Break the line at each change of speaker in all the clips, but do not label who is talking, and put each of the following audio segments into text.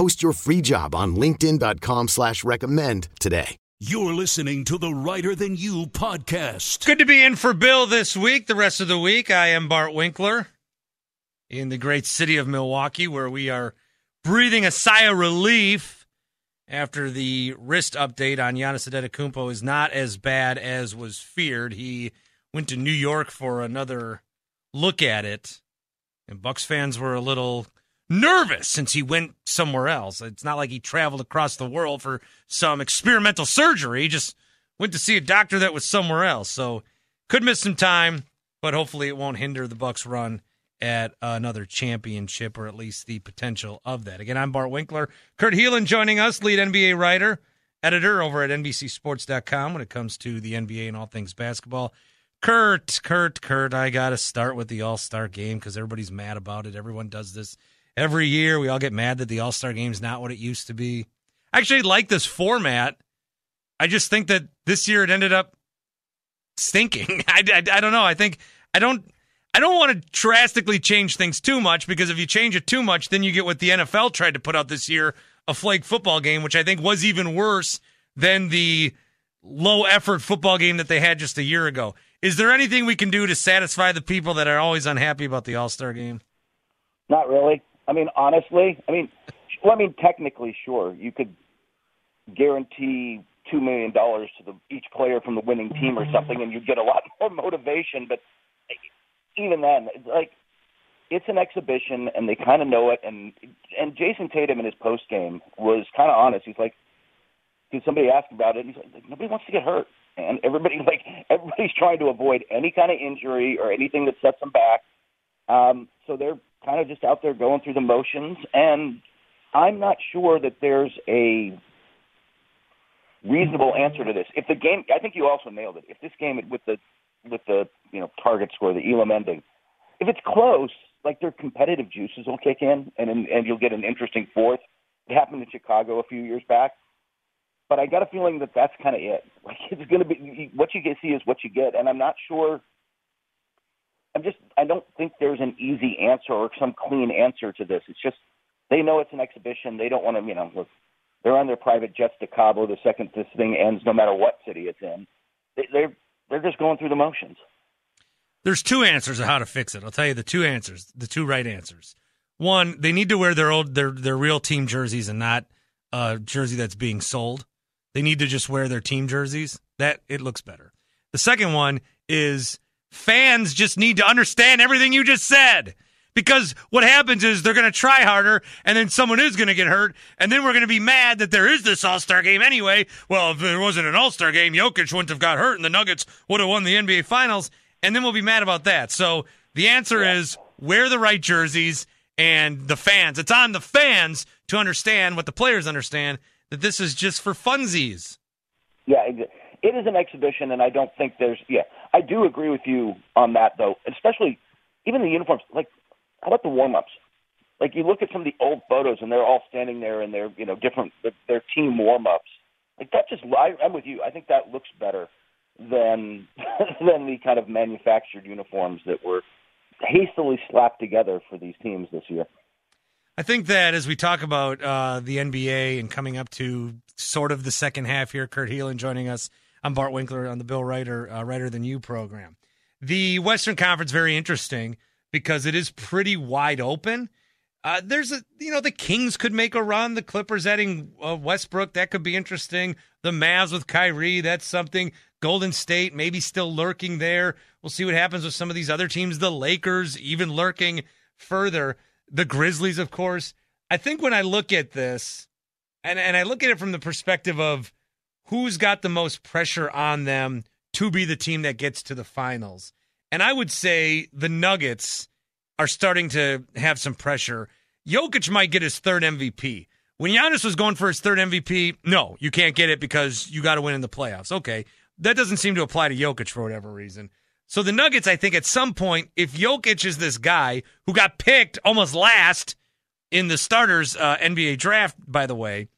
Post your free job on LinkedIn.com slash recommend today.
You're listening to the Reiter Than You podcast.
Good to be in for Bill this week. The rest of the week, I am Bart Winkler in the great city of Milwaukee, where we are breathing a sigh of relief after the wrist update on Giannis Antetokounmpo is not as bad as was feared. He went to New York for another look at it, and Bucks fans were a little nervous since he went somewhere else. It's not like he traveled across the world for some experimental surgery. He just went to see a doctor that was somewhere else. So could miss some time, but hopefully it won't hinder the Bucks run at another championship or at least the potential of that. Again, I'm Bart Winkler. Kurt Helin joining us, lead NBA writer, editor over at NBCSports.com when it comes to the NBA and all things basketball. Kurt, Kurt, Kurt, I got to start with the All Star game because everybody's mad about it. Everyone does this every year. We all get mad that the All Star game's not what it used to be. I actually like this format. I just think that this year it ended up stinking. I, I, I don't know. I think I don't. I don't want to drastically change things too much because if you change it too much, then you get what the NFL tried to put out this year a flag football game, which I think was even worse than the low effort football game that they had just a year ago. Is there anything we can do to satisfy the people that are always unhappy about the All Star game?
Not really. I mean, honestly, I mean, well, I mean, technically, sure, you could guarantee two million dollars to the, each player from the winning team or something, and you'd get a lot more motivation. But even then, it's like it's an exhibition, and they kind of know it. And and Jayson Tatum in his post game was kind of honest. He's like, because somebody asked about it, he's like, nobody wants to get hurt, and everybody like everybody's trying to avoid any kind of injury or anything that sets them back. Um, so they're kind of just out there going through the motions, and I'm not sure that there's a reasonable answer to this. If the game, I think you also nailed it. If this game with the with the you know target score, the Elam ending, if it's close, like their competitive juices will kick in, and and you'll get an interesting fourth. It happened in Chicago a few years back, but I got a feeling that that's kind of it. Like it's going to be what you get see is what you get, and I'm not sure. I'm just I don't think there's an easy answer or some clean answer to this. It's just they know it's an exhibition. They don't want to you know look. They're on their private jets to Cabo the second this thing ends, no matter what city it's in. They, they're they're just going through the motions.
There's two answers of how to fix it. I'll tell you the two answers, the two right answers. One, they need to wear their old their their real team jerseys and not a jersey that's being sold. They need to just wear their team jerseys. That it looks better. The second one is fans just need to understand everything you just said. Because what happens is they're going to try harder, and then someone is going to get hurt, and then we're going to be mad that there is this All Star game anyway. Well, if there wasn't an All Star game, Jokic wouldn't have got hurt, and the Nuggets would have won the NBA Finals, and then we'll be mad about that. So the answer is wear the right jerseys, and the fans. It's on the fans to understand what the players understand that this is just for funsies.
Yeah, it it is an exhibition, and I don't think there's. Yeah, I do agree with you on that, though. Especially even the uniforms. Like, how about the warm ups? Like, you look at some of the old photos, and they're all standing there in their, you know, different their team warm ups. Like that, just I, I'm with you. I think that looks better than than the kind of manufactured uniforms that were hastily slapped together for these teams this year.
I think that as we talk about uh, the NBA and coming up to sort of the second half here, Kurt Helin joining us. I'm Bart Winkler on the Bill Reiter uh, Reiter Than You program. The Western Conference very interesting because it is pretty wide open. Uh, there's a, you know, the Kings could make a run. The Clippers adding uh, Westbrook, that could be interesting. The Mavs with Kyrie, that's something. Golden State, maybe still lurking there. We'll see what happens with some of these other teams. The Lakers, even lurking further. The Grizzlies, of course. I think when I look at this, and, and I look at it from the perspective of who's got the most pressure on them to be the team that gets to the finals. And I would say the Nuggets are starting to have some pressure. Jokic might get his third MVP. When Giannis was going for his third MVP, no, you can't get it because you got to win in the playoffs. Okay. That doesn't seem to apply to Jokic for whatever reason. So the Nuggets, I think at some point, if Jokic is this guy who got picked almost last in the starters uh, NBA draft, by the way,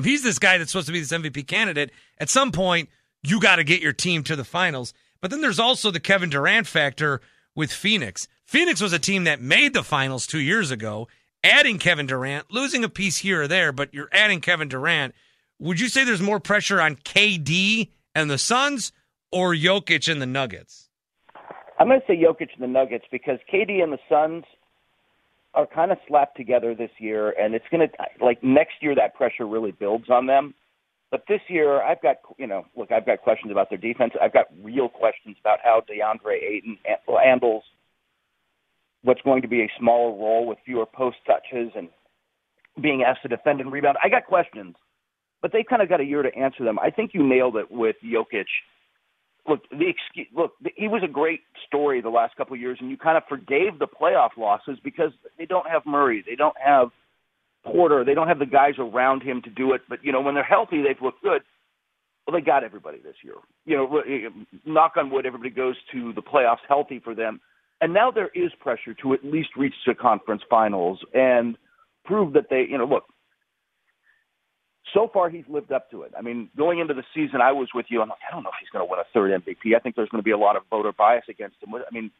if he's this guy that's supposed to be this MVP candidate, at some point, you got to get your team to the finals. But then there's also the Kevin Durant factor with Phoenix. Phoenix was a team that made the finals two years ago, adding Kevin Durant, losing a piece here or there, but you're adding Kevin Durant. Would you say there's more pressure on KD and the Suns or Jokic and the Nuggets?
I'm going to say Jokic and the Nuggets because KD and the Suns are kind of slapped together this year, and it's going to like next year that pressure really builds on them. But this year, I've got you know, look, I've got questions about their defense. I've got real questions about how DeAndre Ayton handles what's going to be a smaller role with fewer post touches and being asked to defend and rebound. I got questions, but they've kind of got a year to answer them. I think you nailed it with Jokic. Look, the excuse, look, he was a great story the last couple of years, and you kind of forgave the playoff losses because they don't have Murray, they don't have Porter, they don't have the guys around him to do it. But you know, when they're healthy, they've looked good. Well, they got everybody this year. You know, eh, knock on wood, everybody goes to the playoffs healthy for them. And now there is pressure to at least reach the conference finals and prove that they, you know, look, so far he's lived up to it. I mean, going into the season, I was with you. I'm like, I don't know if he's going to win a third MVP. I think there's going to be a lot of voter bias against him. I mean,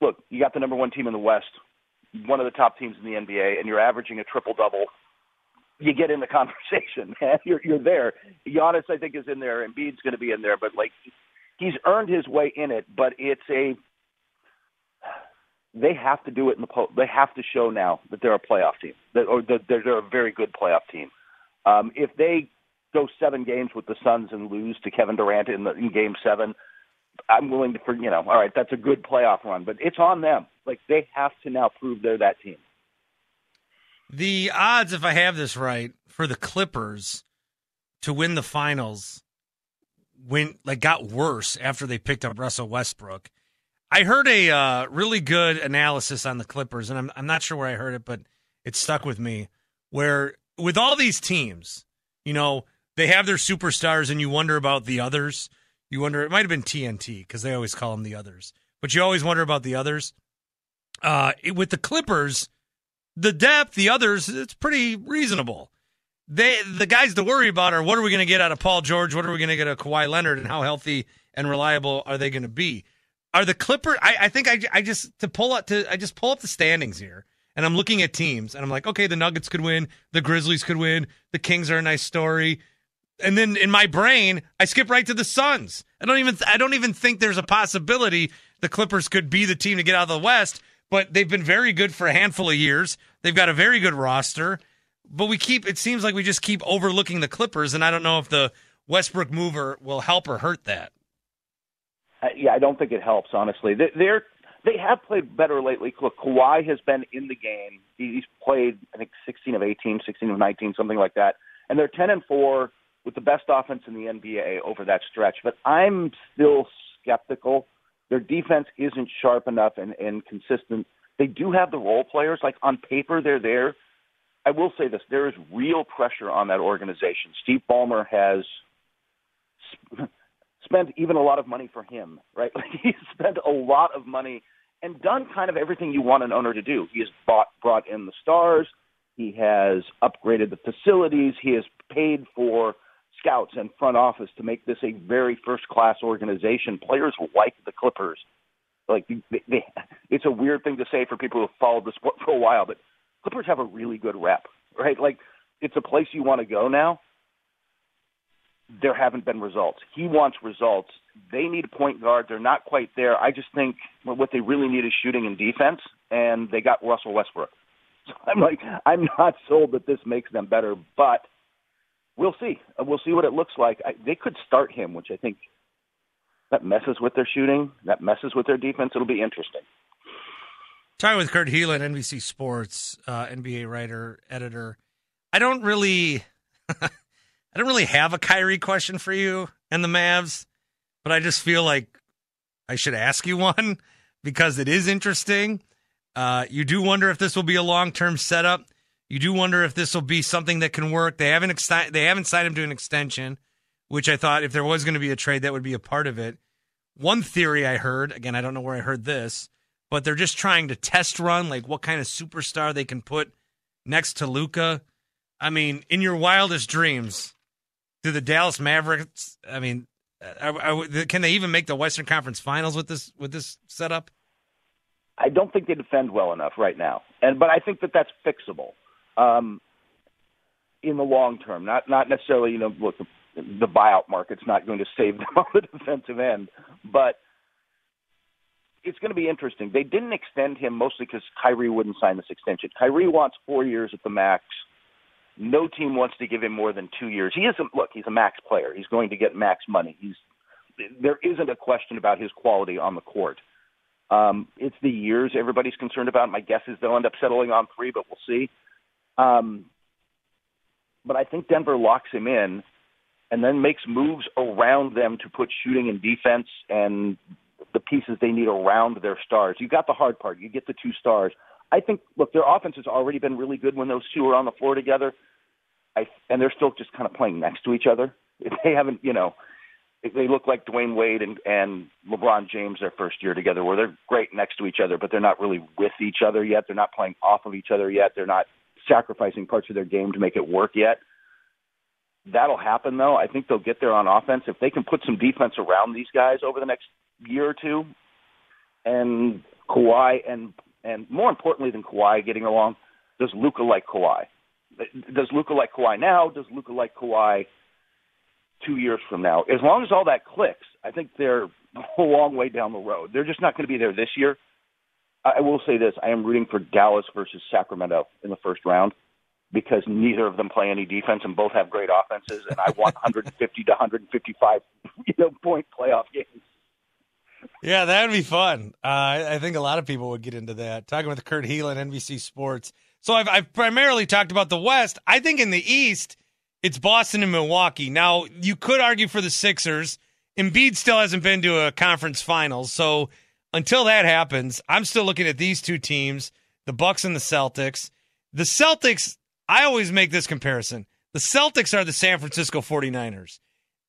look, you got the number one team in the West, one of the top teams in the NBA, and you're averaging a triple double. You get in the conversation, man. You're you're there. Giannis, I think, is in there. Embiid's going to be in there, but like, he's earned his way in it. But it's a they have to do it in the post. They have to show now that they're a playoff team, that, or that they're a very good playoff team. Um, if they go seven games with the Suns and lose to Kevin Durant in, the, in Game Seven, I'm willing to, for you know, all right, that's a good playoff run, but it's on them. Like they have to now prove they're that team.
The odds, if I have this right, for the Clippers to win the finals, went like got worse after they picked up Russell Westbrook I heard a uh, really good analysis on the Clippers, and I'm I'm not sure where I heard it, but it stuck with me. Where with all these teams, you know, they have their superstars, and you wonder about the others. You wonder it might have been TNT because they always call them the others, but you always wonder about the others. Uh, with the Clippers, the depth, the others, it's pretty reasonable. They the guys to worry about are what are we going to get out of Paul George? What are we going to get out of Kawhi Leonard? And how healthy and reliable are they going to be? Are the Clippers? I, I think I, I just to pull up to I just pull up the standings here, and I'm looking at teams, and I'm like, okay, the Nuggets could win, the Grizzlies could win, the Kings are a nice story, and then in my brain, I skip right to the Suns. I don't even I don't even think there's a possibility the Clippers could be the team to get out of the West, but they've been very good for a handful of years. They've got a very good roster, but we keep it seems like we just keep overlooking the Clippers, and I don't know if the Westbrook mover will help or hurt that uh,
yeah, I don't think it helps. Honestly, they, they're they have played better lately. Look, Kawhi has been in the game. He's played, I think, 16 of 18, 16 of 19, something like that. And they're 10 and four with the best offense in the NBA over that stretch. But I'm still skeptical. Their defense isn't sharp enough and, and consistent. They do have the role players. Like on paper, they're there. I will say this: there is real pressure on that organization. Steve Ballmer has spent even a lot of money for him, right? Like he's spent a lot of money and done kind of everything you want an owner to do. He has bought, brought in the stars. He has upgraded the facilities. He has paid for scouts and front office to make this a very first class organization. Players like the Clippers. Like they, they, it's a weird thing to say for people who have followed the sport for a while, but Clippers have a really good rep, right? Like it's a place you want to go now there haven't been results. He wants results. They need a point guard. They're not quite there. I just think what they really need is shooting and defense, and they got Russell Westbrook. So I'm like, I'm not sold that this makes them better, but we'll see. Uh, we'll see what it looks like. I, they could start him, which I think that messes with their shooting. That messes with their defense. It'll be interesting.
Talking with Kurt Helin, NBC Sports, uh, NBA writer, editor. I don't really, I don't really have a Kyrie question for you and the Mavs, but I just feel like I should ask you one because it is interesting. Uh, you do wonder if this will be a long term setup. You do wonder if this will be something that can work. They haven't they haven't signed him to an extension, which I thought if there was going to be a trade, that would be a part of it. One theory I heard, again, I don't know where I heard this, but they're just trying to test run like what kind of superstar they can put next to Luka. I mean, in your wildest dreams, do the Dallas Mavericks? I mean, are, are, can they even make the Western Conference Finals with this with this setup?
I don't think they defend well enough right now, and but I think that that's fixable um, in the long term. Not not necessarily, you know, look, the, the buyout market's not going to save them on the defensive end, but it's going to be interesting. They didn't extend him mostly because Kyrie wouldn't sign this extension. Kyrie wants four years at the max. No team wants to give him more than two years. He isn't. Look, he's a max player. He's going to get max money. He's there isn't a question about his quality on the court. Um, it's the years everybody's concerned about. My guess is they'll end up settling on three, but we'll see. Um, but I think Denver locks him in and then makes moves around them to put shooting and defense and the pieces they need around their stars. You got the hard part. You get the two stars. I think look, their offense has already been really good when those two are on the floor together. I and they're still just kind of playing next to each other. They haven't, you know, they look like Dwyane Wade and and LeBron James their first year together, where they're great next to each other, but they're not really with each other yet. They're not playing off of each other yet. They're not sacrificing parts of their game to make it work yet. That'll happen though. I think they'll get there on offense if they can put some defense around these guys over the next year or two, and Kawhi and and more importantly than Kawhi getting along, does Luka like Kawhi? Does Luka like Kawhi now? Does Luka like Kawhi two years from now? As long as all that clicks, I think they're a long way down the road. They're just not going to be there this year. I will say this: I am rooting for Dallas versus Sacramento in the first round because neither of them play any defense and both have great offenses, and I want 150 to 155, you know, point playoff games.
Yeah, that would be fun. Uh, I think a lot of people would get into that. Talking with Kurt Helin, NBC Sports. So I've, I've primarily talked about the West. I think in the East, it's Boston and Milwaukee. Now, you could argue for the Sixers. Embiid still hasn't been to a conference finals. So until that happens, I'm still looking at these two teams, the Bucks and the Celtics. The Celtics, I always make this comparison. The Celtics are the San Francisco 49ers.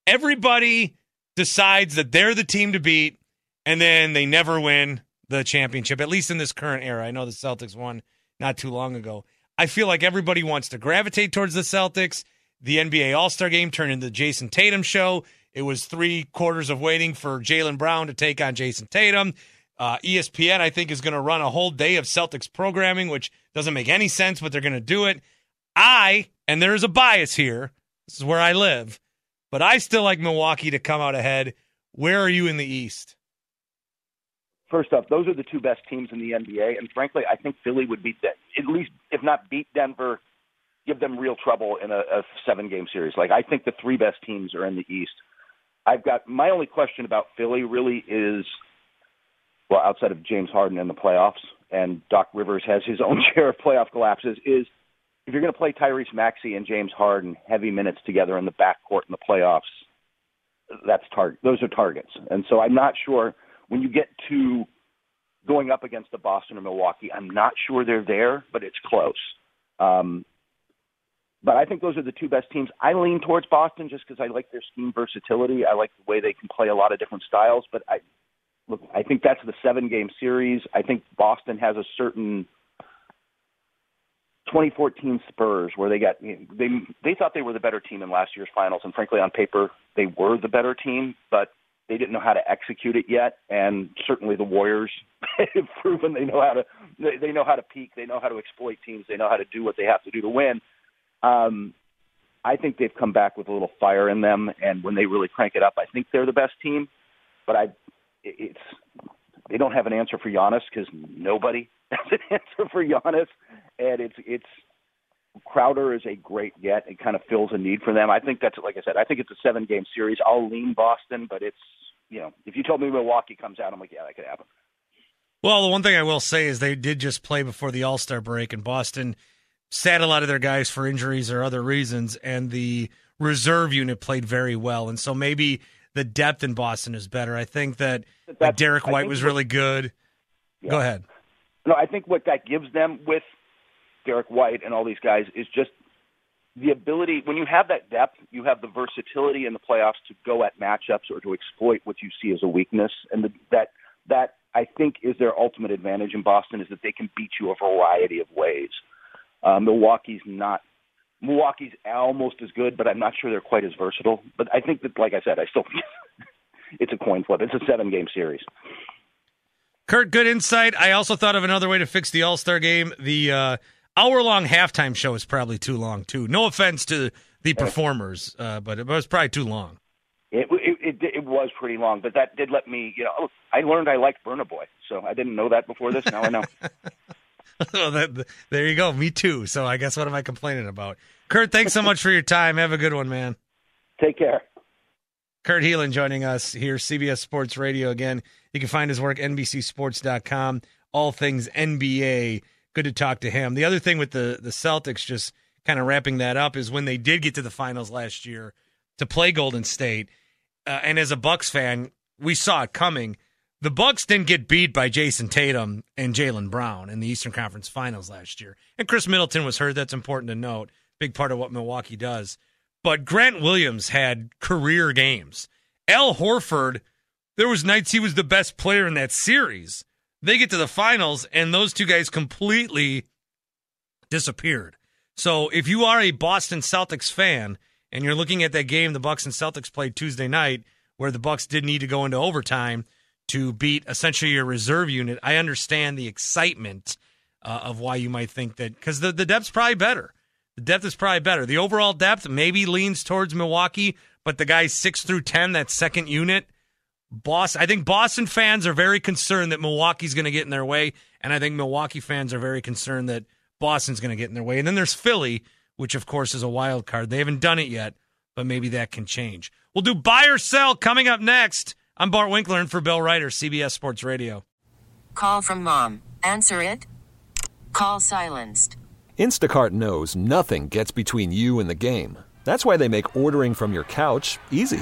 Everybody decides that they're the team to beat and then they never win the championship, at least in this current era. I know the Celtics won not too long ago. I feel like everybody wants to gravitate towards the Celtics. The NBA All Star game turned into the Jayson Tatum show. It was three quarters of waiting for Jaylen Brown to take on Jayson Tatum. Uh, ESPN, I think, is going to run a whole day of Celtics programming, which doesn't make any sense, but they're going to do it. I, and there's a bias here, this is where I live, but I still like Milwaukee to come out ahead. Where are you in the East?
First up, those are the two best teams in the NBA, and frankly, I think Philly would beat them, at least if not beat Denver, give them real trouble in a, a seven-game series. Like I think the three best teams are in the East. I've got my only question about Philly really is, well, outside of James Harden in the playoffs, and Doc Rivers has his own share of playoff collapses, is if you're going to play Tyrese Maxey and James Harden heavy minutes together in the backcourt in the playoffs, that's target. Those are targets, and so I'm not sure when you get to going up against the Boston or Milwaukee, I'm not sure they're there, but it's close. Um, but I think those are the two best teams. I lean towards Boston just because I like their scheme versatility. I like the way they can play a lot of different styles. But I look, I think that's the seven game series. I think Boston has a certain 2014 Spurs where they got they they thought they were the better team in last year's finals, and frankly, on paper, they were the better team. But they didn't know how to execute it yet, and certainly the Warriors have proven they know how to they, they know how to peak, they know how to exploit teams, they know how to do what they have to do to win. Um, I think they've come back with a little fire in them, and when they really crank it up, I think they're the best team. But I, it's they don't have an answer for Giannis because nobody has an answer for Giannis, and it's it's Crowder is a great get. It kind of fills a need for them. I think that's like I said. I think it's a seven game series. I'll lean Boston, but it's you know if you told me Milwaukee comes out, I'm like yeah, that could happen.
Well, the one thing I will say is they did just play before the All Star break, and Boston sat a lot of their guys for injuries or other reasons, and the reserve unit played very well. And so maybe the depth in Boston is better. I think that like Derrick White was really good. Yeah. Go ahead.
No, I think what that gives them with Derrick White and all these guys is just the ability when you have that depth, you have the versatility in the playoffs to go at matchups or to exploit what you see as a weakness, and the, that that I think is their ultimate advantage in Boston is that they can beat you a variety of ways. Uh, Milwaukee's not. Milwaukee's almost as good, but I'm not sure they're quite as versatile. But I think that, like I said, I still think it's a coin flip. It's a seven game series.
Kurt, good insight. I also thought of another way to fix the All Star game. The uh, hour long halftime show is probably too long, too. No offense to the performers, uh, but it was probably too long.
It, it, it it was pretty long, but that did let me, you know, I learned I liked Burna Boy, so I didn't know that before this. Now I know.
well, that, there you go. Me too. So I guess what am I complaining about? Kurt, thanks so much for your time. Have a good one, man.
Take care.
Kurt Helin joining us here, CBS Sports Radio again. You can find his work NBCSports.com. All things NBA. Good to talk to him. The other thing with the the Celtics, just kind of wrapping that up, is when they did get to the finals last year to play Golden State, uh, and as a Bucks fan, we saw it coming. The Bucks didn't get beat by Jayson Tatum and Jaylen Brown in the Eastern Conference Finals last year, and Khris Middleton was hurt. That's important to note. Big part of what Milwaukee does. But Grant Williams had career games. Al Horford, there was nights he was the best player in that series. They get to the finals, and those two guys completely disappeared. So if you are a Boston Celtics fan and you're looking at that game the Bucks and Celtics played Tuesday night, where the Bucks did need to go into overtime to beat essentially your reserve unit, I understand the excitement uh, of why you might think that because the the depth's probably better. The depth is probably better. The overall depth maybe leans towards Milwaukee, but the guys six through ten, that second unit, Boss. I think Boston fans are very concerned that Milwaukee's going to get in their way, and I think Milwaukee fans are very concerned that Boston's going to get in their way. And then there's Philly, which of course is a wild card. They haven't done it yet, but maybe that can change. We'll do buy or sell coming up next. I'm Bart Winkler and for Bill Reiter, CBS Sports Radio.
Call from mom. Answer it. Call silenced.
Instacart knows nothing gets between you and the game. That's why they make ordering from your couch easy.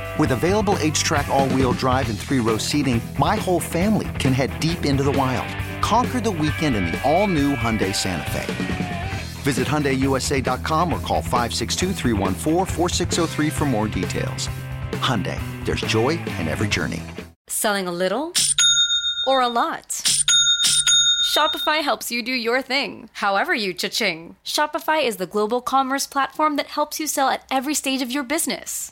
With available HTRAC, all wheel drive, and three row seating, my whole family can head deep into the wild. Conquer the weekend in the all new Hyundai Santa Fe. Visit HyundaiUSA.com or call 562 for more details. Hyundai, there's joy in every journey.
Selling a little or a lot? Shopify helps you do your thing, however you cha-ching. Shopify is the global commerce platform that helps you sell at every stage of your business.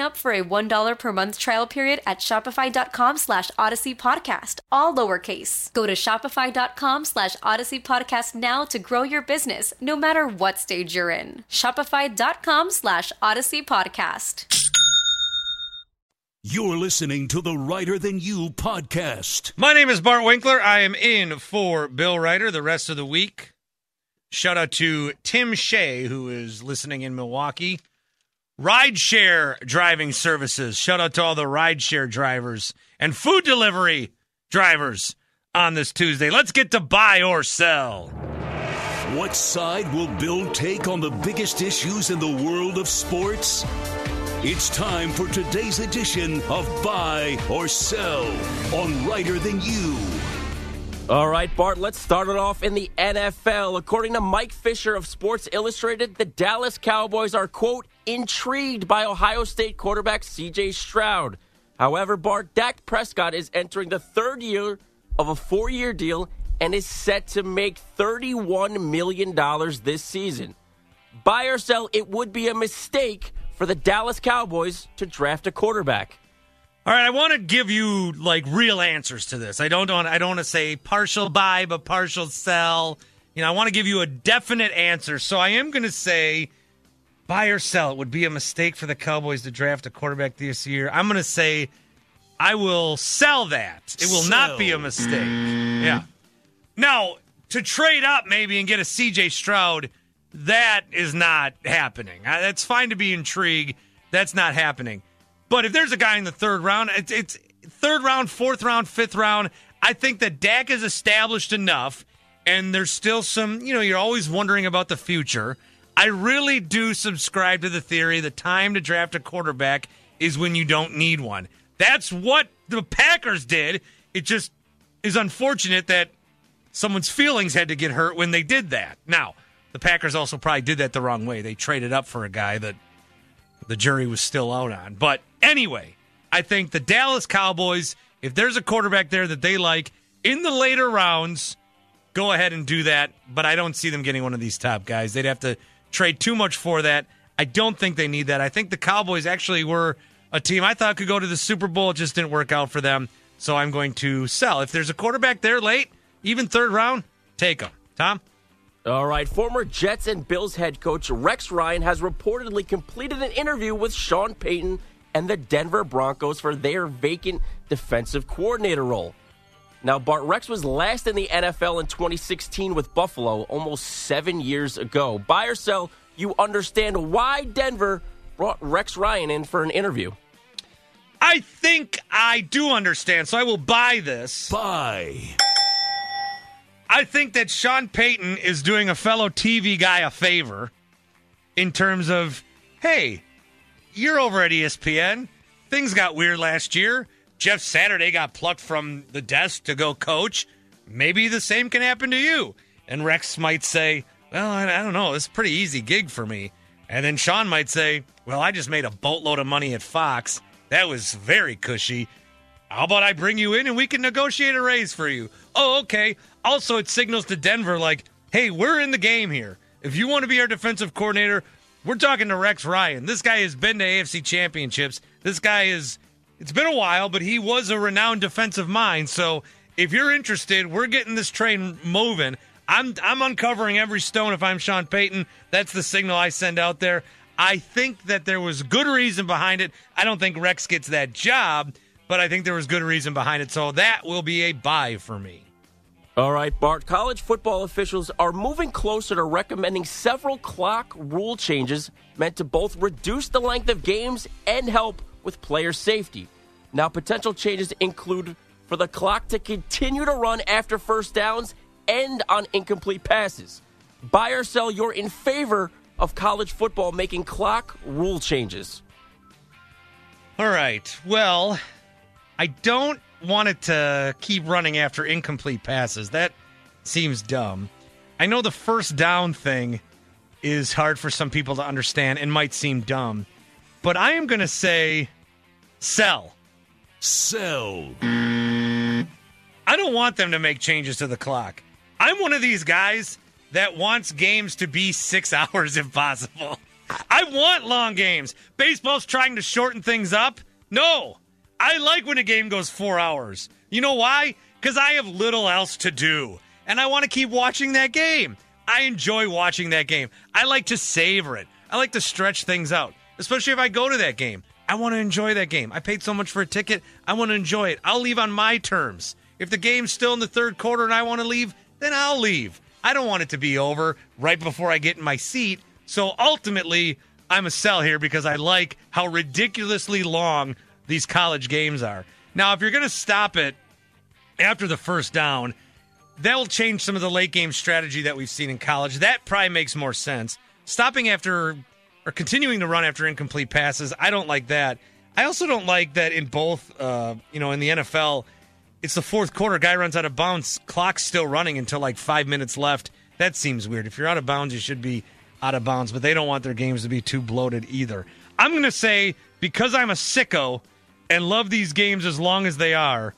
up for a $1 per month trial period at Shopify.com slash Odyssey Podcast, all lowercase. Go to Shopify.com slash Odyssey Podcast now to grow your business, no matter what stage you're in. Shopify.com slash Odyssey Podcast.
You're listening to the Reiter Than You podcast.
My name is Bart Winkler. I am in for Bill Reiter the rest of the week. Shout out to Tim Shea, who is listening in Milwaukee. Rideshare driving services. Shout out to all the rideshare drivers and food delivery drivers on this Tuesday. Let's get to buy or sell.
What side will Bill take on the biggest issues in the world of sports? It's time for today's edition of Buy or Sell on Reiter Than You.
All right, Bart, let's start it off in the NFL. According to Mike Fisher of Sports Illustrated, the Dallas Cowboys are, quote, intrigued by Ohio State quarterback CJ Stroud. However, Bart, Dak Prescott is entering the third year of a four year deal and is set to make $31 million this season. Buy or sell, it would be a mistake for the Dallas Cowboys to draft a quarterback.
All right, I want to give you like real answers to this. I don't want I don't want to say partial buy but partial sell. You know, I want to give you a definite answer. So I am going to say buy or sell. It would be a mistake for the Cowboys to draft a quarterback this year. I'm going to say I will sell that. It will not be a mistake. Yeah. Now, to trade up maybe and get a CJ Stroud, that is not happening. That's fine to be intrigued. That's not happening. But if there's a guy in the third round, it's, it's third round, fourth round, fifth round. I think that Dak is established enough, and there's still some, you know, you're always wondering about the future. I really do subscribe to the theory the time to draft a quarterback is when you don't need one. That's what the Packers did. It just is unfortunate that someone's feelings had to get hurt when they did that. Now, the Packers also probably did that the wrong way. They traded up for a guy that the jury was still out on. But anyway, I think the Dallas Cowboys, if there's a quarterback there that they like in the later rounds, go ahead and do that. But I don't see them getting one of these top guys. They'd have to trade too much for that. I don't think they need that. I think the Cowboys actually were a team I thought could go to the Super Bowl. It just didn't work out for them. So I'm going to sell. If there's a quarterback there late, even third round, take them. Tom?
All right, former Jets and Bills head coach Rex Ryan has reportedly completed an interview with Sean Payton and the Denver Broncos for their vacant defensive coordinator role. Now, Bart Rex was last in the NFL in 2016 with Buffalo, almost seven years ago. Buy or sell, you understand why Denver brought Rex Ryan in for an interview.
I think I do understand, so I will buy this.
Buy.
I think that Sean Payton is doing a fellow TV guy a favor in terms of, hey, you're over at ESPN. Things got weird last year. Jeff Saturday got plucked from the desk to go coach. Maybe the same can happen to you. And Rex might say, well, I, I don't know. It's a pretty easy gig for me. And then Sean might say, well, I just made a boatload of money at Fox. That was very cushy. How about I bring you in and we can negotiate a raise for you? Oh, okay. Also, it signals to Denver like, hey, we're in the game here. If you want to be our defensive coordinator, we're talking to Rex Ryan. This guy has been to AFC championships. This guy is, it's been a while, but he was a renowned defensive mind. So if you're interested, we're getting this train moving. I'm, I'm uncovering every stone if I'm Sean Payton. That's the signal I send out there. I think that there was good reason behind it. I don't think Rex gets that job, but I think there was good reason behind it. So that will be a buy for me.
All right, Bart. College football officials are moving closer to recommending several clock rule changes meant to both reduce the length of games and help with player safety. Now, potential changes include for the clock to continue to run after first downs and on incomplete passes. Buy or sell, you're in favor of college football making clock rule changes.
All right. Well, I don't want it to keep running after incomplete passes. That seems dumb. I know the first down thing is hard for some people to understand and might seem dumb, but I am going to say sell.
Sell.
I don't want them to make changes to the clock. I'm one of these guys that wants games to be six hours if possible. I want long games. Baseball's trying to shorten things up. No, I like when a game goes four hours. You know why? Because I have little else to do, and I want to keep watching that game. I enjoy watching that game. I like to savor it. I like to stretch things out, especially if I go to that game. I want to enjoy that game. I paid so much for a ticket. I want to enjoy it. I'll leave on my terms. If the game's still in the third quarter and I want to leave, then I'll leave. I don't want it to be over right before I get in my seat. So ultimately, I'm a sell here because I like how ridiculously long these college games are. Now, if you're going to stop it after the first down, that'll change some of the late game strategy that we've seen in college. That probably makes more sense. Stopping after or continuing to run after incomplete passes, I don't like that. I also don't like that in both, uh, you know, in the NFL, it's the fourth quarter, guy runs out of bounds, clock's still running until like five minutes left. That seems weird. If you're out of bounds, you should be out of bounds, but they don't want their games to be too bloated either. I'm going to say, because I'm a sicko and love these games as long as they are,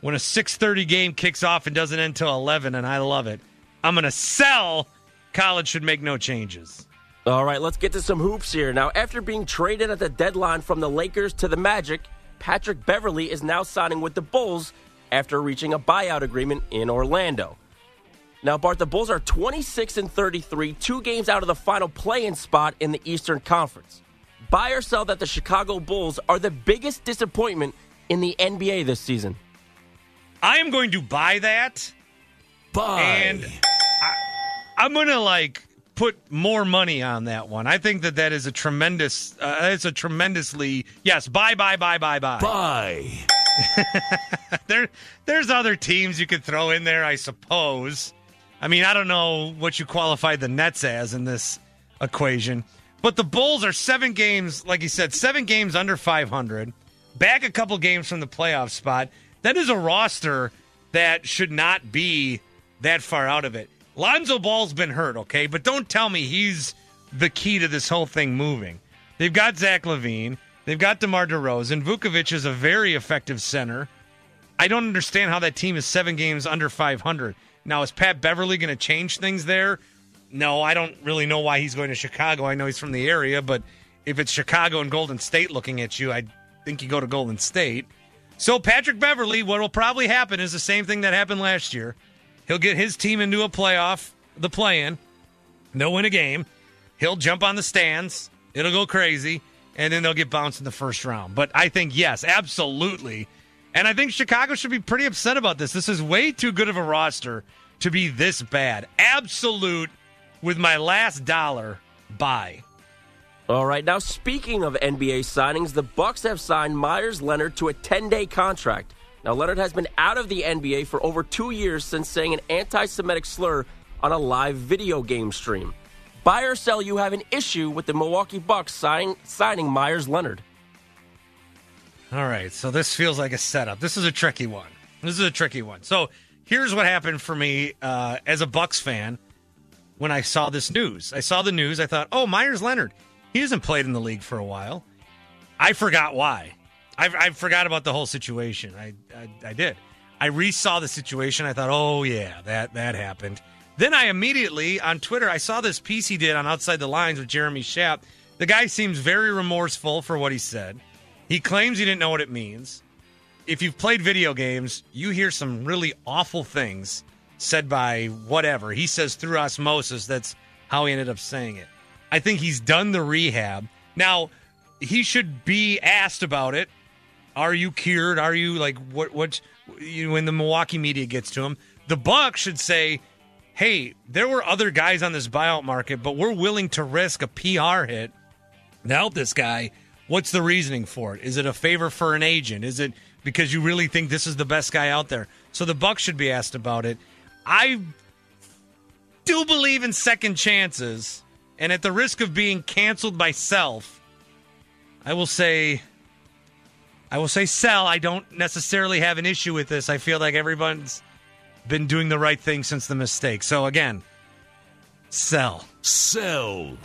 when a 6:30 game kicks off and doesn't end till 11 and I love it. I'm going to sell college should make no changes.
All right, let's get to some hoops here. Now, after being traded at the deadline from the Lakers to the Magic, Patrick Beverley is now signing with the Bulls after reaching a buyout agreement in Orlando. Now, Bart, the Bulls are 26 and 33, two games out of the final play-in spot in the Eastern Conference. Buy or sell that the Chicago Bulls are the biggest disappointment in the NBA this season.
I am going to buy that.
Buy.
And I, I'm going to like put more money on that one. I think that that is a tremendous. Uh, it's a tremendously yes. Buy, buy, buy, buy, buy.
Buy.
there, there's other teams you could throw in there, I suppose. I mean, I don't know what you qualify the Nets as in this equation, but the Bulls are seven games, like you said, seven games under 500, back a couple games from the playoff spot. That is a roster that should not be that far out of it. Lonzo Ball's been hurt, okay, but don't tell me he's the key to this whole thing moving. They've got Zach LaVine, They've got DeMar DeRozan. Vucevic is a very effective center. I don't understand how that team is seven games under 500. Now, is Pat Beverley going to change things there? No, I don't really know why he's going to Chicago. I know he's from the area, but if it's Chicago and Golden State looking at you, I think you go to Golden State. So, Patrick Beverley, what will probably happen is the same thing that happened last year. He'll get his team into a playoff, the play in. They'll win a game. He'll jump on the stands. It'll go crazy and then they'll get bounced in the first round. But I think, yes, absolutely. And I think Chicago should be pretty upset about this. This is way too good of a roster to be this bad. Absolute with my last dollar buy.
All right, now speaking of NBA signings, the Bucks have signed Meyers Leonard to a 10-day contract. Now Leonard has been out of the NBA for over 2 years since saying an anti-Semitic slur on a live video game stream. Buy or sell, you have an issue with the Milwaukee Bucks signing, signing Meyers Leonard.
All right, so this feels like a setup. This is a tricky one. This is a tricky one. So here's what happened for me uh, as a Bucks fan when I saw this news. I saw the news. I thought, oh, Meyers Leonard. He hasn't played in the league for a while. I forgot why. I, I forgot about the whole situation. I, I, I did. I resaw the situation. I thought, oh yeah, that that happened. Then I immediately on Twitter I saw this piece he did on Outside the Lines with Jeremy Schaap. The guy seems very remorseful for what he said. He claims he didn't know what it means. If you've played video games, you hear some really awful things said by whatever. He says through osmosis that's how he ended up saying it. I think he's done the rehab. Now, he should be asked about it. Are you cured? Are you like what what you, when the Milwaukee media gets to him? The Bucks should say, "Hey, there were other guys on this buyout market, but we're willing to risk a PR hit to help this guy." What's the reasoning for it? Is it a favor for an agent? Is it because you really think this is the best guy out there? So the Bucks should be asked about it. I do believe in second chances, and at the risk of being canceled myself, I will say I will say sell. I don't necessarily have an issue with this. I feel like everyone's been doing the right thing since the mistake. So again, sell.
Sell.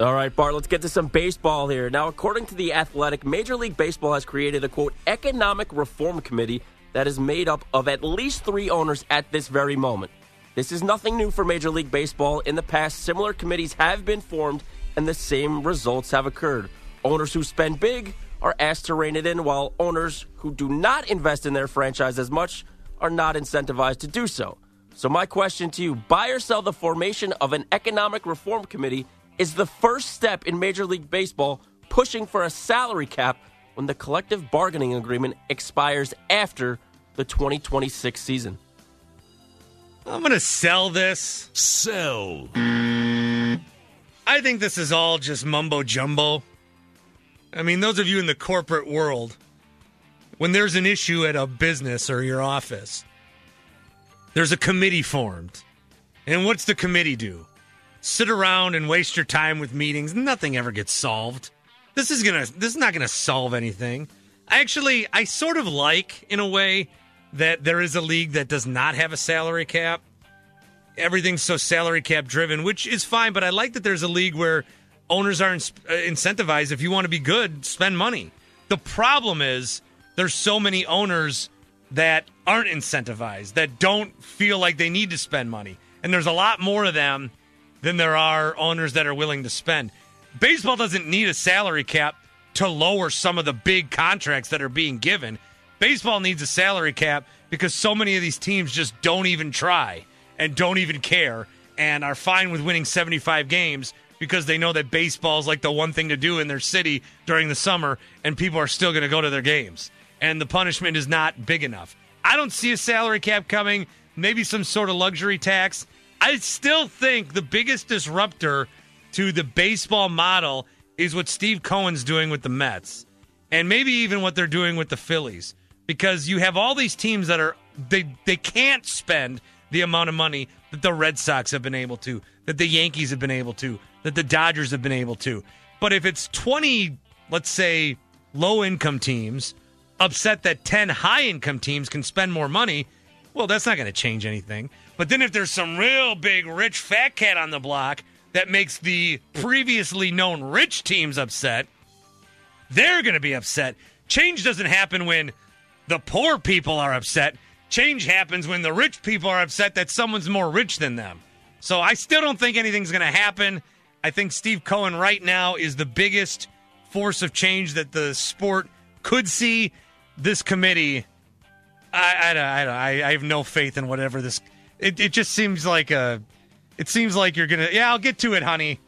All right, Bart, let's get to some baseball here. Now, according to The Athletic, Major League Baseball has created a quote economic reform committee that is made up of at least three owners at this very moment. This is nothing new for Major League Baseball. In the past, similar committees have been formed and the same results have occurred. Owners who spend big are asked to rein it in, while owners who do not invest in their franchise as much are not incentivized to do so. So, my question to you buy or sell the formation of an economic reform committee is the first step in Major League Baseball pushing for a salary cap when the collective bargaining agreement expires after the 2026 season.
I'm going to sell this.
Sell.
I think this is all just mumbo jumbo. I mean, those of you in the corporate world, when there's an issue at a business or your office, there's a committee formed. And what's the committee do? Sit around and waste your time with meetings. Nothing ever gets solved. This is gonna this is not gonna solve anything. I actually I sort of like in a way that there is a league that does not have a salary cap. Everything's so salary cap driven, which is fine, but I like that there's a league where owners are uh, incentivized if you want to be good, spend money. The problem is there's so many owners that aren't incentivized, that don't feel like they need to spend money. And there's a lot more of them than there are owners that are willing to spend. Baseball doesn't need a salary cap to lower some of the big contracts that are being given. Baseball needs a salary cap because so many of these teams just don't even try and don't even care and are fine with winning 75 games because they know that baseball is like the one thing to do in their city during the summer and people are still going to go to their games. And the punishment is not big enough. I don't see a salary cap coming, maybe some sort of luxury tax. I still think the biggest disruptor to the baseball model is what Steve Cohen's doing with the Mets. And maybe even what they're doing with the Phillies. Because you have all these teams that are they they can't spend the amount of money that the Red Sox have been able to, that the Yankees have been able to, that the Dodgers have been able to. But if it's 20, let's say, low income teams upset that 10 high income teams can spend more money, well, that's not going to change anything. But then if there's some real big rich fat cat on the block that makes the previously known rich teams upset, they're going to be upset. Change doesn't happen when the poor people are upset. Change happens when the rich people are upset that someone's more rich than them. So I still don't think anything's going to happen. I think Steve Cohen right now is the biggest force of change that the sport could see. This committee, I, I, I, I have no faith in whatever this. It, it just seems like a. It seems like you're gonna. Yeah, I'll get to it, honey,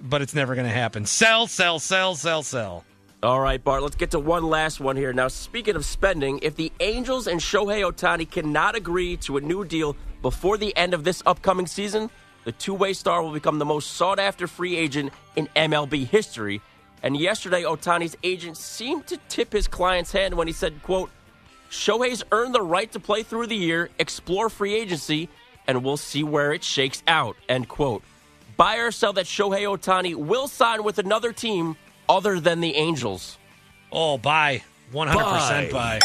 but it's never gonna happen. Sell, sell, sell, sell, sell.
All right, Bart, let's get to one last one here. Now, speaking of spending, if the Angels and Shohei Ohtani cannot agree to a new deal before the end of this upcoming season, the two way star will become the most sought after free agent in MLB history. And yesterday, Ohtani's agent seemed to tip his client's hand when he said, quote, Shohei's earned the right to play through the year, explore free agency, and we'll see where it shakes out, end quote. Buy or sell that Shohei Ohtani will sign with another team other than the Angels.
Oh, buy. 100% buy. buy.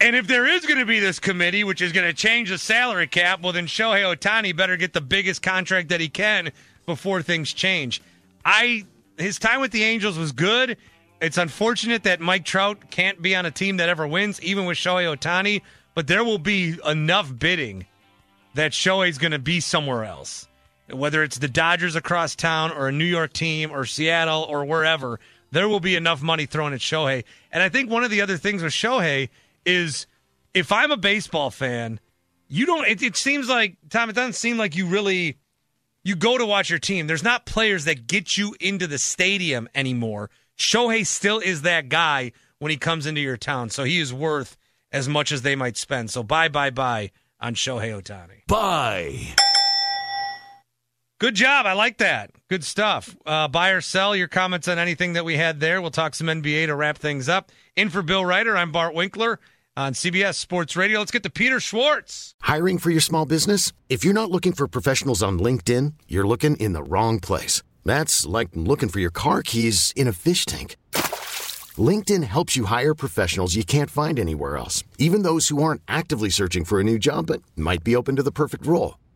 And if there is going to be this committee, which is going to change the salary cap, well, then Shohei Ohtani better get the biggest contract that he can before things change. I his time with the Angels was good. It's unfortunate that Mike Trout can't be on a team that ever wins, even with Shohei Ohtani. But there will be enough bidding that Shohei's going to be somewhere else, whether it's the Dodgers across town or a New York team or Seattle or wherever. There will be enough money thrown at Shohei. And I think one of the other things with Shohei is if I'm a baseball fan, you don't. It, it seems like Tom. It doesn't seem like you really. You go to watch your team. There's not players that get you into the stadium anymore. Shohei still is that guy when he comes into your town, so he is worth as much as they might spend. So bye, bye, bye on Shohei Ohtani.
Bye.
Good job. I like that. Good stuff. Uh, buy or sell your comments on anything that we had there. We'll talk some NBA to wrap things up. In for Bill Reiter, I'm Bart Winkler on CBS Sports Radio. Let's get to Peter Schwartz.
Hiring for your small business? If you're not looking for professionals on LinkedIn, you're looking in the wrong place. That's like looking for your car keys in a fish tank. LinkedIn helps you hire professionals you can't find anywhere else, even those who aren't actively searching for a new job but might be open to the perfect role.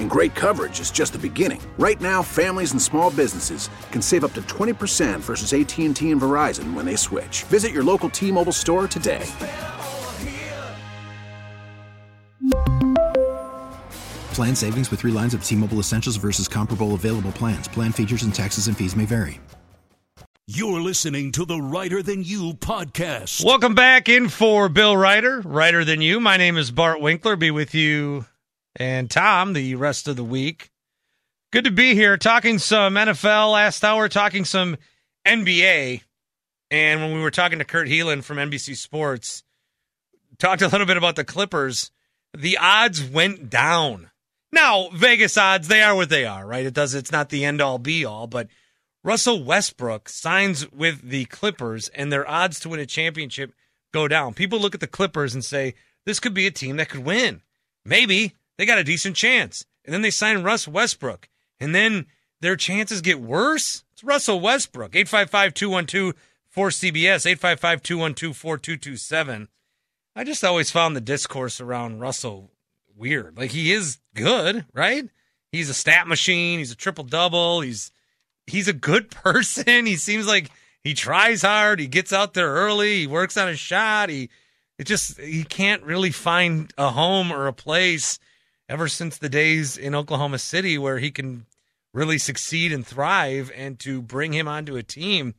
And great coverage is just the beginning. Right now, families and small businesses can save up to 20% versus AT&T and Verizon when they switch. Visit your local T-Mobile store today.
Plan savings with 3 lines of T-Mobile Essentials versus comparable available plans. Plan features and taxes and fees may vary.
You're listening to the Reiter Than You podcast.
Welcome back in for Bill Reiter, Reiter Than You. My name is Bart Winkler. Be with you and Tom the rest of the week. Good to be here talking some NFL last hour, talking some NBA. And when we were talking to Kurt Helin from NBC Sports, talked a little bit about the Clippers. The odds went down. Now, Vegas odds, they are what they are, right? It does it's not the end all be all, but Russell Westbrook signs with the Clippers and their odds to win a championship go down. People look at the Clippers and say, this could be a team that could win. Maybe they got a decent chance. And then they sign Russ Westbrook. And then their chances get worse. It's Russell Westbrook. 855 212 4CBS, 855 212 4227. I just always found the discourse around Russell weird. Like he is good, right? He's a stat machine. He's a triple double. He's he's a good person. He seems like he tries hard. He gets out there early. He works on his shot. He it just he can't really find a home or a place ever since the days in Oklahoma City where he can really succeed and thrive and to bring him onto a team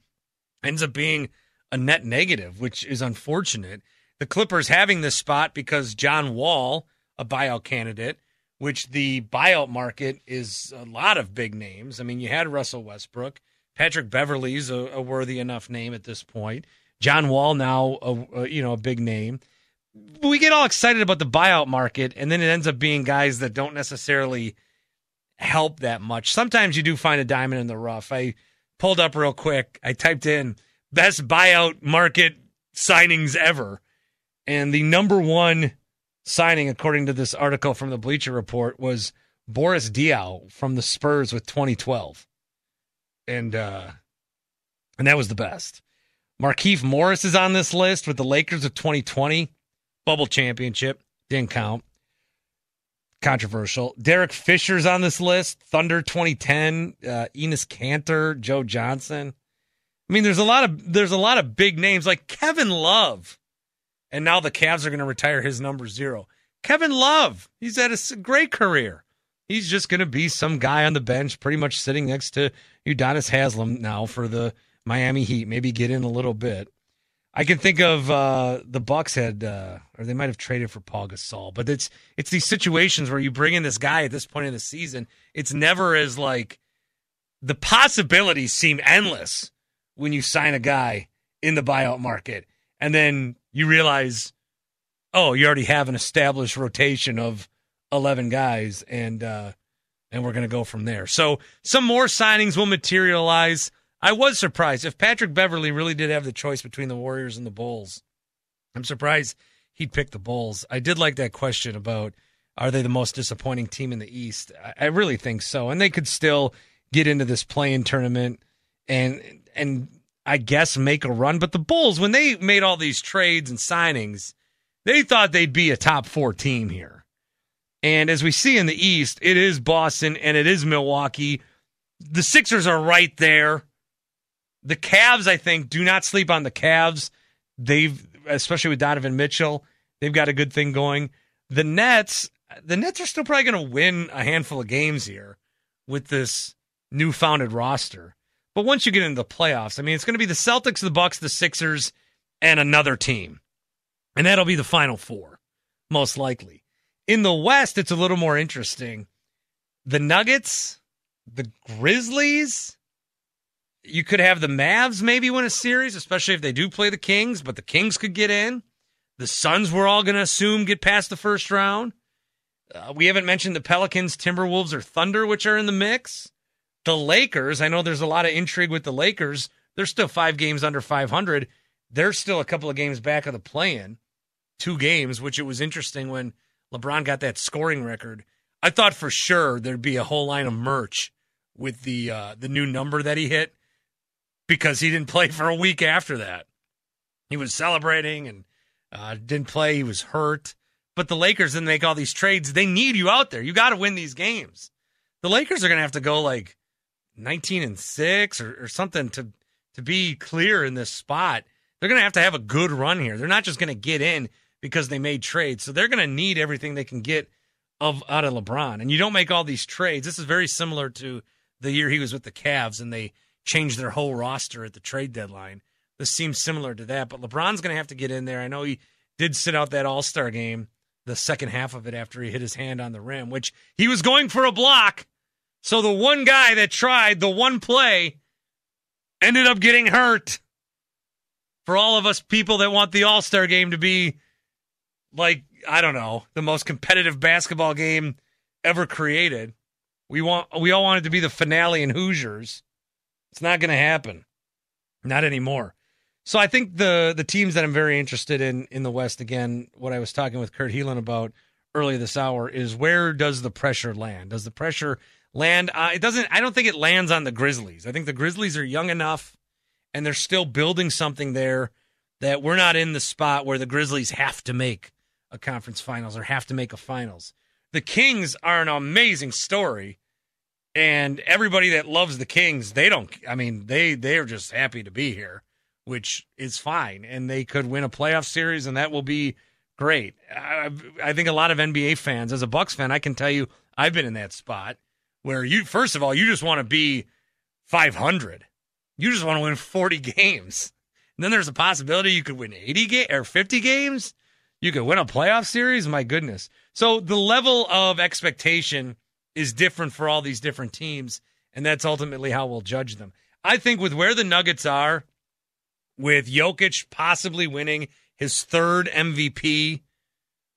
ends up being a net negative, which is unfortunate. The Clippers having this spot because John Wall, a buyout candidate, which the buyout market is a lot of big names. I mean, you had Russell Westbrook, Patrick Beverley's a, a worthy enough name at this point. John Wall now, a, a, you know, a big name. We get all excited about the buyout market, and then it ends up being guys that don't necessarily help that much. Sometimes you do find a diamond in the rough. I pulled up real quick. I typed in best buyout market signings ever, and the number one signing, according to this article from the Bleacher Report, was Boris Diaw from the Spurs with 2012, and uh, and that was the best. Markieff Morris is on this list with the Lakers of 2020 bubble championship didn't count. Controversial. Derek Fisher's on this list. Thunder 2010. Uh, Enes Kanter, Joe Johnson. I mean, there's a lot of there's a lot of big names like Kevin Love and now the Cavs are going to retire his number zero. Kevin Love, he's had a great career. He's just going to be some guy on the bench, pretty much sitting next to Udonis Haslem now for the Miami Heat. Maybe get in a little bit. I can think of uh, the Bucks had, uh, or they might have traded for Paul Gasol, but it's it's these situations where you bring in this guy at this point in the season. It's never as like the possibilities seem endless when you sign a guy in the buyout market, and then you realize, oh, you already have an established rotation of eleven guys, and uh, and we're going to go from there. So some more signings will materialize. I was surprised if Patrick Beverley really did have the choice between the Warriors and the Bulls. I'm surprised he'd pick the Bulls. I did like that question about are they the most disappointing team in the East? I really think so, and they could still get into this play-in tournament and and I guess make a run. But the Bulls, when they made all these trades and signings, they thought they'd be a top four team here. And as we see in the East, it is Boston and it is Milwaukee. The Sixers are right there. The Cavs, I think, do not sleep on the Cavs. They've, especially with Donovan Mitchell, they've got a good thing going. The Nets, the Nets are still probably going to win a handful of games here with this new founded roster. But once you get into the playoffs, I mean, it's going to be the Celtics, the Bucks, the Sixers, and another team. And that'll be the final four, most likely. In the West, it's a little more interesting. The Nuggets, the Grizzlies, you could have the Mavs maybe win a series, especially if they do play the Kings, but the Kings could get in. The Suns, we're all going to assume, get past the first round. Uh, we haven't mentioned the Pelicans, Timberwolves, or Thunder, which are in the mix. The Lakers, I know there's a lot of intrigue with the Lakers. They're still five games under 500. They're still a couple of games back of the play in, two games, which it was interesting when LeBron got that scoring record. I thought for sure there'd be a whole line of merch with the uh, the new number that he hit because he didn't play for a week after that. He was celebrating and uh, didn't play. He was hurt. But the Lakers didn't make all these trades. They need you out there. You got to win these games. The Lakers are going to have to go like 19 and 6 or, or something to to be clear in this spot. They're going to have to have a good run here. They're not just going to get in because they made trades. So they're going to need everything they can get of out of LeBron. And you don't make all these trades. This is very similar to the year he was with the Cavs and they changed their whole roster at the trade deadline. This seems similar to that, but LeBron's going to have to get in there. I know he did sit out that All Star game, the second half of it after he hit his hand on the rim, which he was going for a block. So the one guy that tried the one play ended up getting hurt. For all of us people that want the All Star game to be like, I don't know, the most competitive basketball game ever created, we want we all want it to be the finale in Hoosiers. It's not going to happen. Not anymore. So I think the the teams that I'm very interested in in the West again, what I was talking with Kurt Helin about early this hour is where does the pressure land? Does the pressure land uh, it doesn't I don't think it lands on the Grizzlies. I think the Grizzlies are young enough and they're still building something there that we're not in the spot where the Grizzlies have to make a conference finals or have to make a finals. The Kings are an amazing story and everybody that loves the Kings, they don't. I mean, they they're just happy to be here, which is fine, and they could win a playoff series, and that will be great. I, I think a lot of NBA fans, as a Bucks fan, I can tell you, I've been in that spot where you, first of all, you just want to be 500. You just want to win 40 games. And then there's a possibility you could win 80 ga- or 50 games. You could win a playoff series. My goodness. So the level of expectation is different for all these different teams, and that's ultimately how we'll judge them. I think with where the Nuggets are, with Jokic possibly winning his third MVP,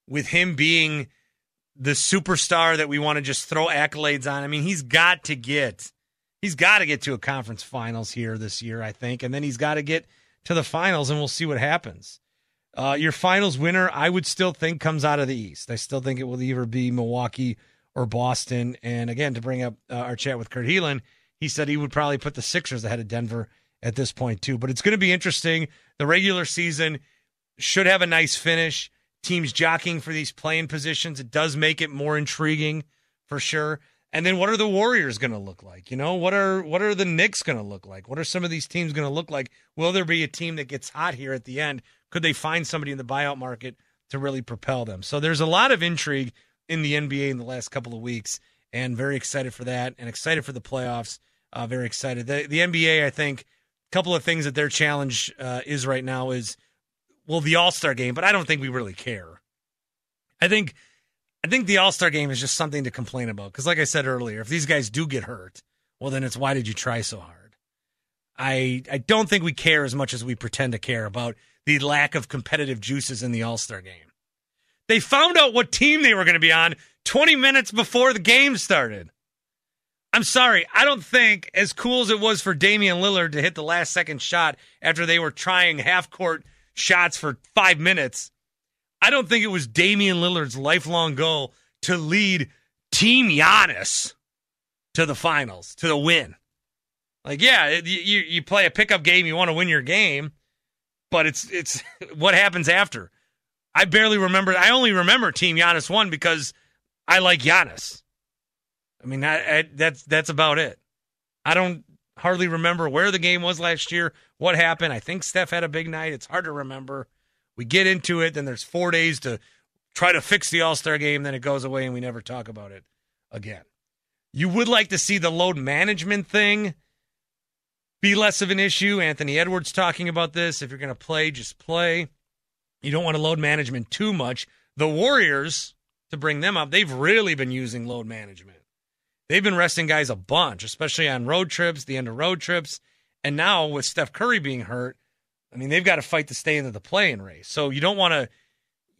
with him being the superstar that we want to just throw accolades on. I mean, he's got to get he's got to get to a conference finals here this year, I think, and then he's got to get to the finals, and we'll see what happens. Uh, your finals winner, I would still think, comes out of the East. I still think it will either be Milwaukee or Boston. And again, to bring up uh, our chat with Kurt Helin, he said he would probably put the Sixers ahead of Denver at this point too. But it's going to be interesting. The regular season should have a nice finish. Teams jockeying for these playing positions. It does make it more intriguing for sure. And then what are the Warriors going to look like? You know, what are what are the Knicks going to look like? What are some of these teams going to look like? Will there be a team that gets hot here at the end? Could they find somebody in the buyout market to really propel them? So there's a lot of intrigue in the NBA in the last couple of weeks, and very excited for that, and excited for the playoffs. Uh, very excited. The, the NBA, I think, a couple of things that their challenge uh, is right now is well the All Star game, but I don't think we really care. I think I think the All Star game is just something to complain about because, like I said earlier, if these guys do get hurt, well then it's why did you try so hard? I I don't think we care as much as we pretend to care about the lack of competitive juices in the All Star game. They found out what team they were going to be on 20 minutes before the game started. I'm sorry, I don't think as cool as it was for Damian Lillard to hit the last second shot after they were trying half court shots for five minutes. I don't think it was Damian Lillard's lifelong goal to lead Team Giannis to the finals, to the win. Like, yeah, you you play a pickup game, you want to win your game, but it's it's what happens after. I barely remember. I only remember Team Giannis won because I like Giannis. I mean, I, I, that's that's about it. I don't hardly remember where the game was last year, what happened. I think Steph had a big night. It's hard to remember. We get into it, then there's four days to try to fix the All Star game, then it goes away and we never talk about it again. You would like to see the load management thing be less of an issue. Anthony Edwards talking about this. If you're going to play, just play. You don't want to load management too much. The Warriors, to bring them up, they've really been using load management. They've been resting guys a bunch, especially on road trips, the end of road trips. And now with Steph Curry being hurt, I mean, they've got to fight to stay into the playing race. So you don't want to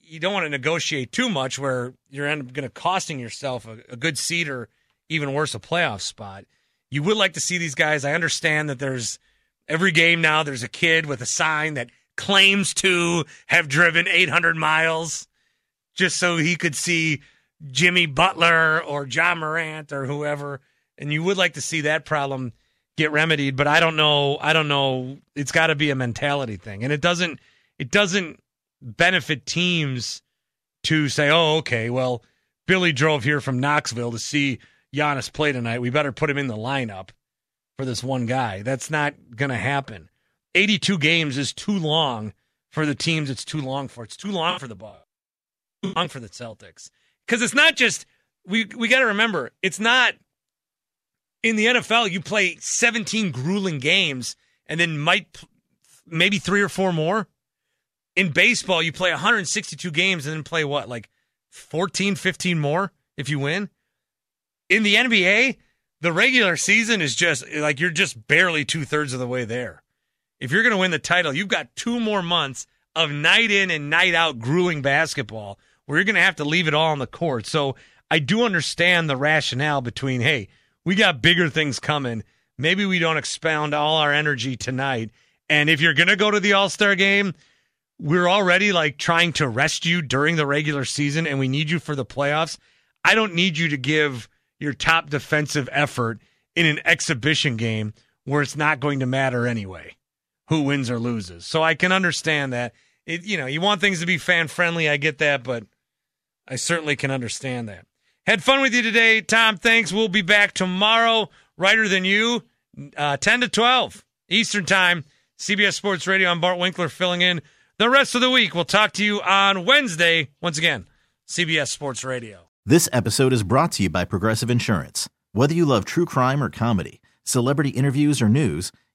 you don't want to negotiate too much where you're end up going to costing yourself a, a good seat or even worse a playoff spot. You would like to see these guys. I understand that there's every game now there's a kid with a sign that claims to have driven 800 miles just so he could see Jimmy Butler or Ja Morant or whoever. And you would like to see that problem get remedied, but I don't know. I don't know. It's got to be a mentality thing, and it doesn't. It doesn't benefit teams to say, "Oh, okay, well, Billy drove here from Knoxville to see Giannis play tonight. We better put him in the lineup for this one guy." That's not going to happen. 82 games is too long for the teams. It's too long for. It's too long for the Bucks. Too long for the Celtics because it's not just we. We got to remember it's not in the NFL, you play 17 grueling games and then might maybe three or four more. In baseball, you play 162 games and then play what, like 14, 15 more if you win? In the NBA, the regular season is just like you're just barely two thirds of the way there. If you're going to win the title, you've got two more months of night in and night out grueling basketball where you're going to have to leave it all on the court. So I do understand the rationale between, hey, we got bigger things coming. Maybe we don't expound all our energy tonight. And if you're going to go to the All Star game, we're already like trying to rest you during the regular season and we need you for the playoffs. I don't need you to give your top defensive effort in an exhibition game where it's not going to matter anyway who wins or loses. So I can understand that. It, you know, you want things to be fan friendly. I get that, but I certainly can understand that. Had fun with you today, Tom. Thanks. We'll be back tomorrow, Reiter Than You, uh, 10 to 12 Eastern Time. CBS Sports Radio. I'm Bart Winkler filling in the rest of the week. We'll talk to you on Wednesday. Once again, CBS Sports Radio.
This episode is brought to you by Progressive Insurance. Whether you love true crime or comedy, celebrity interviews or news,